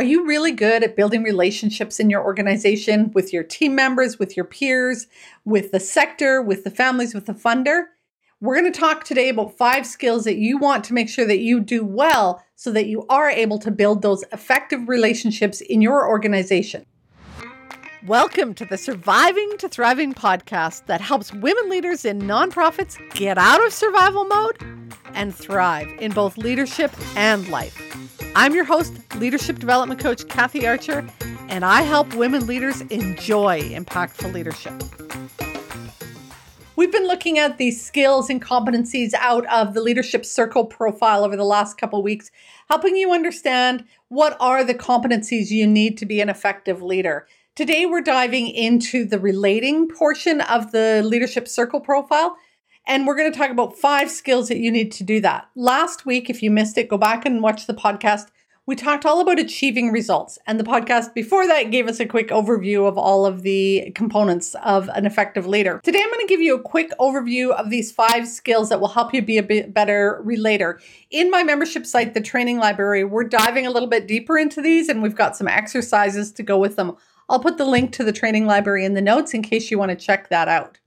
Are you really good at building relationships in your organization with your team members, with your peers, with the sector, with the families, with the funder? We're going to talk today about five skills that you want to make sure that you do well so that you are able to build those effective relationships in your organization. Welcome to the Surviving to Thriving podcast that helps women leaders in nonprofits get out of survival mode and thrive in both leadership and life. I'm your host, leadership development coach Kathy Archer, and I help women leaders enjoy impactful leadership. We've been looking at the skills and competencies out of the leadership circle profile over the last couple weeks, helping you understand what are the competencies you need to be an effective leader. Today, we're diving into the relating portion of the leadership circle profile. And we're going to talk about five skills that you need to do that. Last week, if you missed it, go back and watch the podcast. We talked all about achieving results. And the podcast before that gave us a quick overview of all of the components of an effective leader. Today, I'm going to give you a quick overview of these five skills that will help you be a bit better relator. In my membership site, the training library, we're diving a little bit deeper into these and we've got some exercises to go with them. I'll put the link to the training library in the notes in case you want to check that out.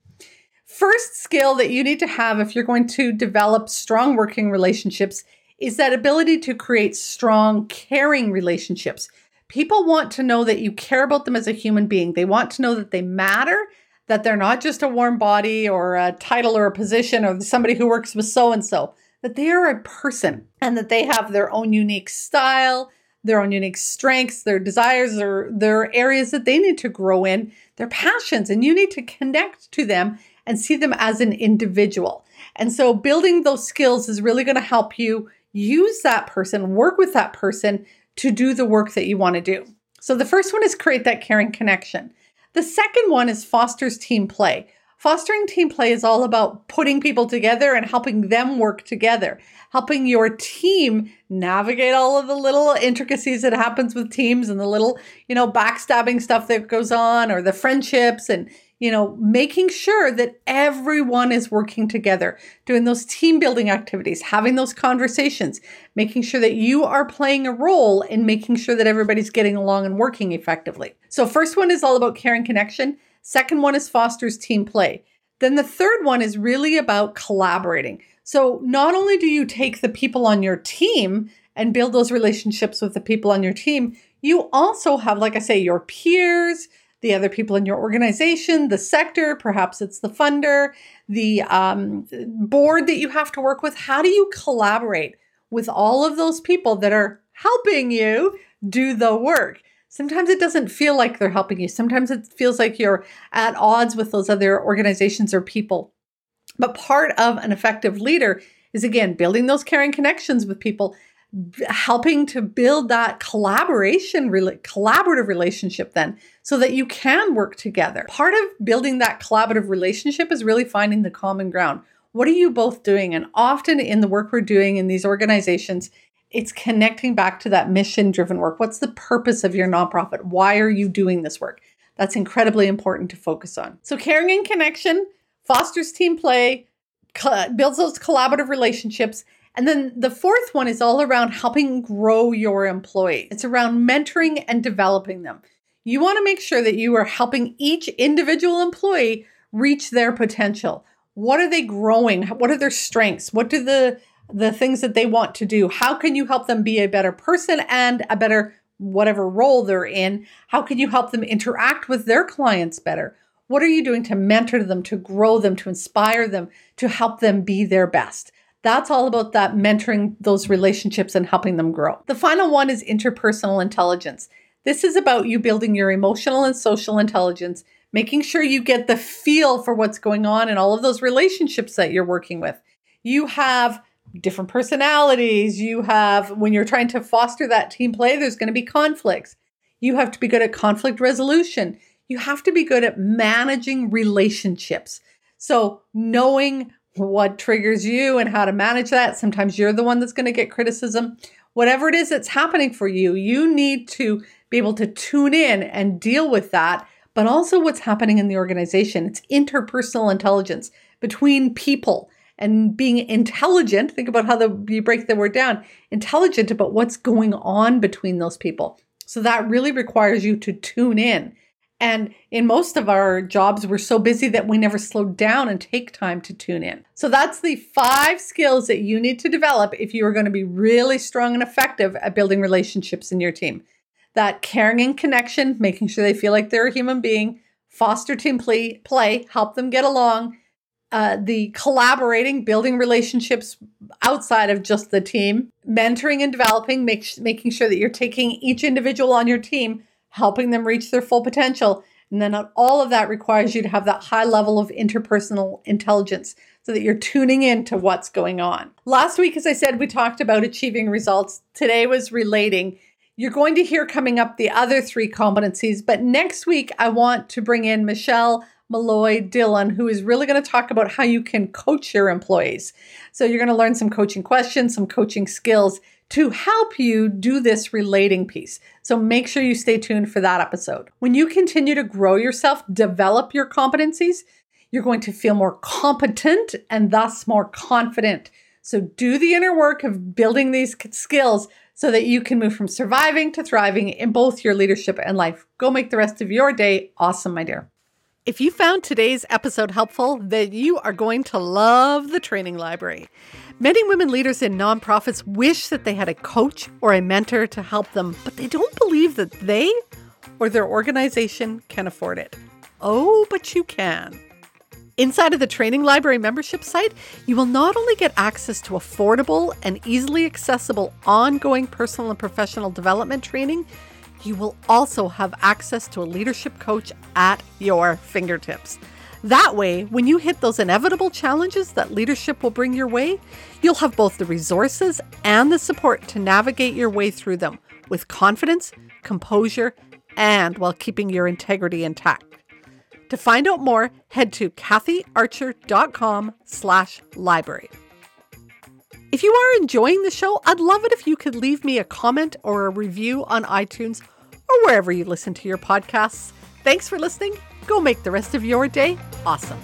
First skill that you need to have if you're going to develop strong working relationships is that ability to create strong, caring relationships. People want to know that you care about them as a human being. They want to know that they matter, that they're not just a warm body or a title or a position or somebody who works with so and so, that they are a person and that they have their own unique style, their own unique strengths, their desires, or their areas that they need to grow in, their passions, and you need to connect to them and see them as an individual. And so building those skills is really going to help you use that person, work with that person to do the work that you want to do. So the first one is create that caring connection. The second one is fosters team play. Fostering team play is all about putting people together and helping them work together, helping your team navigate all of the little intricacies that happens with teams and the little, you know, backstabbing stuff that goes on or the friendships and you know, making sure that everyone is working together, doing those team building activities, having those conversations, making sure that you are playing a role in making sure that everybody's getting along and working effectively. So, first one is all about care and connection. Second one is fosters team play. Then the third one is really about collaborating. So, not only do you take the people on your team and build those relationships with the people on your team, you also have, like I say, your peers, the other people in your organization, the sector, perhaps it's the funder, the um, board that you have to work with. How do you collaborate with all of those people that are helping you do the work? Sometimes it doesn't feel like they're helping you. Sometimes it feels like you're at odds with those other organizations or people. But part of an effective leader is again building those caring connections with people helping to build that collaboration collaborative relationship then so that you can work together. Part of building that collaborative relationship is really finding the common ground. What are you both doing? And often in the work we're doing in these organizations it's connecting back to that mission driven work. What's the purpose of your nonprofit? Why are you doing this work? That's incredibly important to focus on. So caring and connection fosters team play builds those collaborative relationships and then the fourth one is all around helping grow your employees. It's around mentoring and developing them. You want to make sure that you are helping each individual employee reach their potential. What are they growing? What are their strengths? What do the the things that they want to do? How can you help them be a better person and a better whatever role they're in? How can you help them interact with their clients better? What are you doing to mentor them, to grow them, to inspire them, to help them be their best? That's all about that mentoring those relationships and helping them grow. The final one is interpersonal intelligence. This is about you building your emotional and social intelligence, making sure you get the feel for what's going on in all of those relationships that you're working with. You have different personalities. You have, when you're trying to foster that team play, there's going to be conflicts. You have to be good at conflict resolution. You have to be good at managing relationships. So, knowing what triggers you and how to manage that. Sometimes you're the one that's going to get criticism. Whatever it is that's happening for you, you need to be able to tune in and deal with that, but also what's happening in the organization. It's interpersonal intelligence between people and being intelligent. Think about how the, you break the word down intelligent about what's going on between those people. So that really requires you to tune in. And in most of our jobs, we're so busy that we never slow down and take time to tune in. So that's the five skills that you need to develop if you are going to be really strong and effective at building relationships in your team. That caring and connection, making sure they feel like they're a human being, foster team play, play help them get along, uh, the collaborating, building relationships outside of just the team, mentoring and developing, make, making sure that you're taking each individual on your team, helping them reach their full potential. And then all of that requires you to have that high level of interpersonal intelligence so that you're tuning in to what's going on. Last week, as I said, we talked about achieving results. Today was relating. You're going to hear coming up the other three competencies, but next week I want to bring in Michelle Malloy Dillon, who is really going to talk about how you can coach your employees. So you're going to learn some coaching questions, some coaching skills to help you do this relating piece. So make sure you stay tuned for that episode. When you continue to grow yourself, develop your competencies, you're going to feel more competent and thus more confident. So do the inner work of building these skills so that you can move from surviving to thriving in both your leadership and life. Go make the rest of your day awesome, my dear. If you found today's episode helpful, then you are going to love the training library. Many women leaders in nonprofits wish that they had a coach or a mentor to help them, but they don't believe that they or their organization can afford it. Oh, but you can. Inside of the Training Library membership site, you will not only get access to affordable and easily accessible ongoing personal and professional development training, you will also have access to a leadership coach at your fingertips. That way, when you hit those inevitable challenges that leadership will bring your way, you'll have both the resources and the support to navigate your way through them with confidence, composure, and while keeping your integrity intact. To find out more, head to kathyarcher.com slash library. If you are enjoying the show, I'd love it if you could leave me a comment or a review on iTunes or wherever you listen to your podcasts. Thanks for listening. Go make the rest of your day awesome.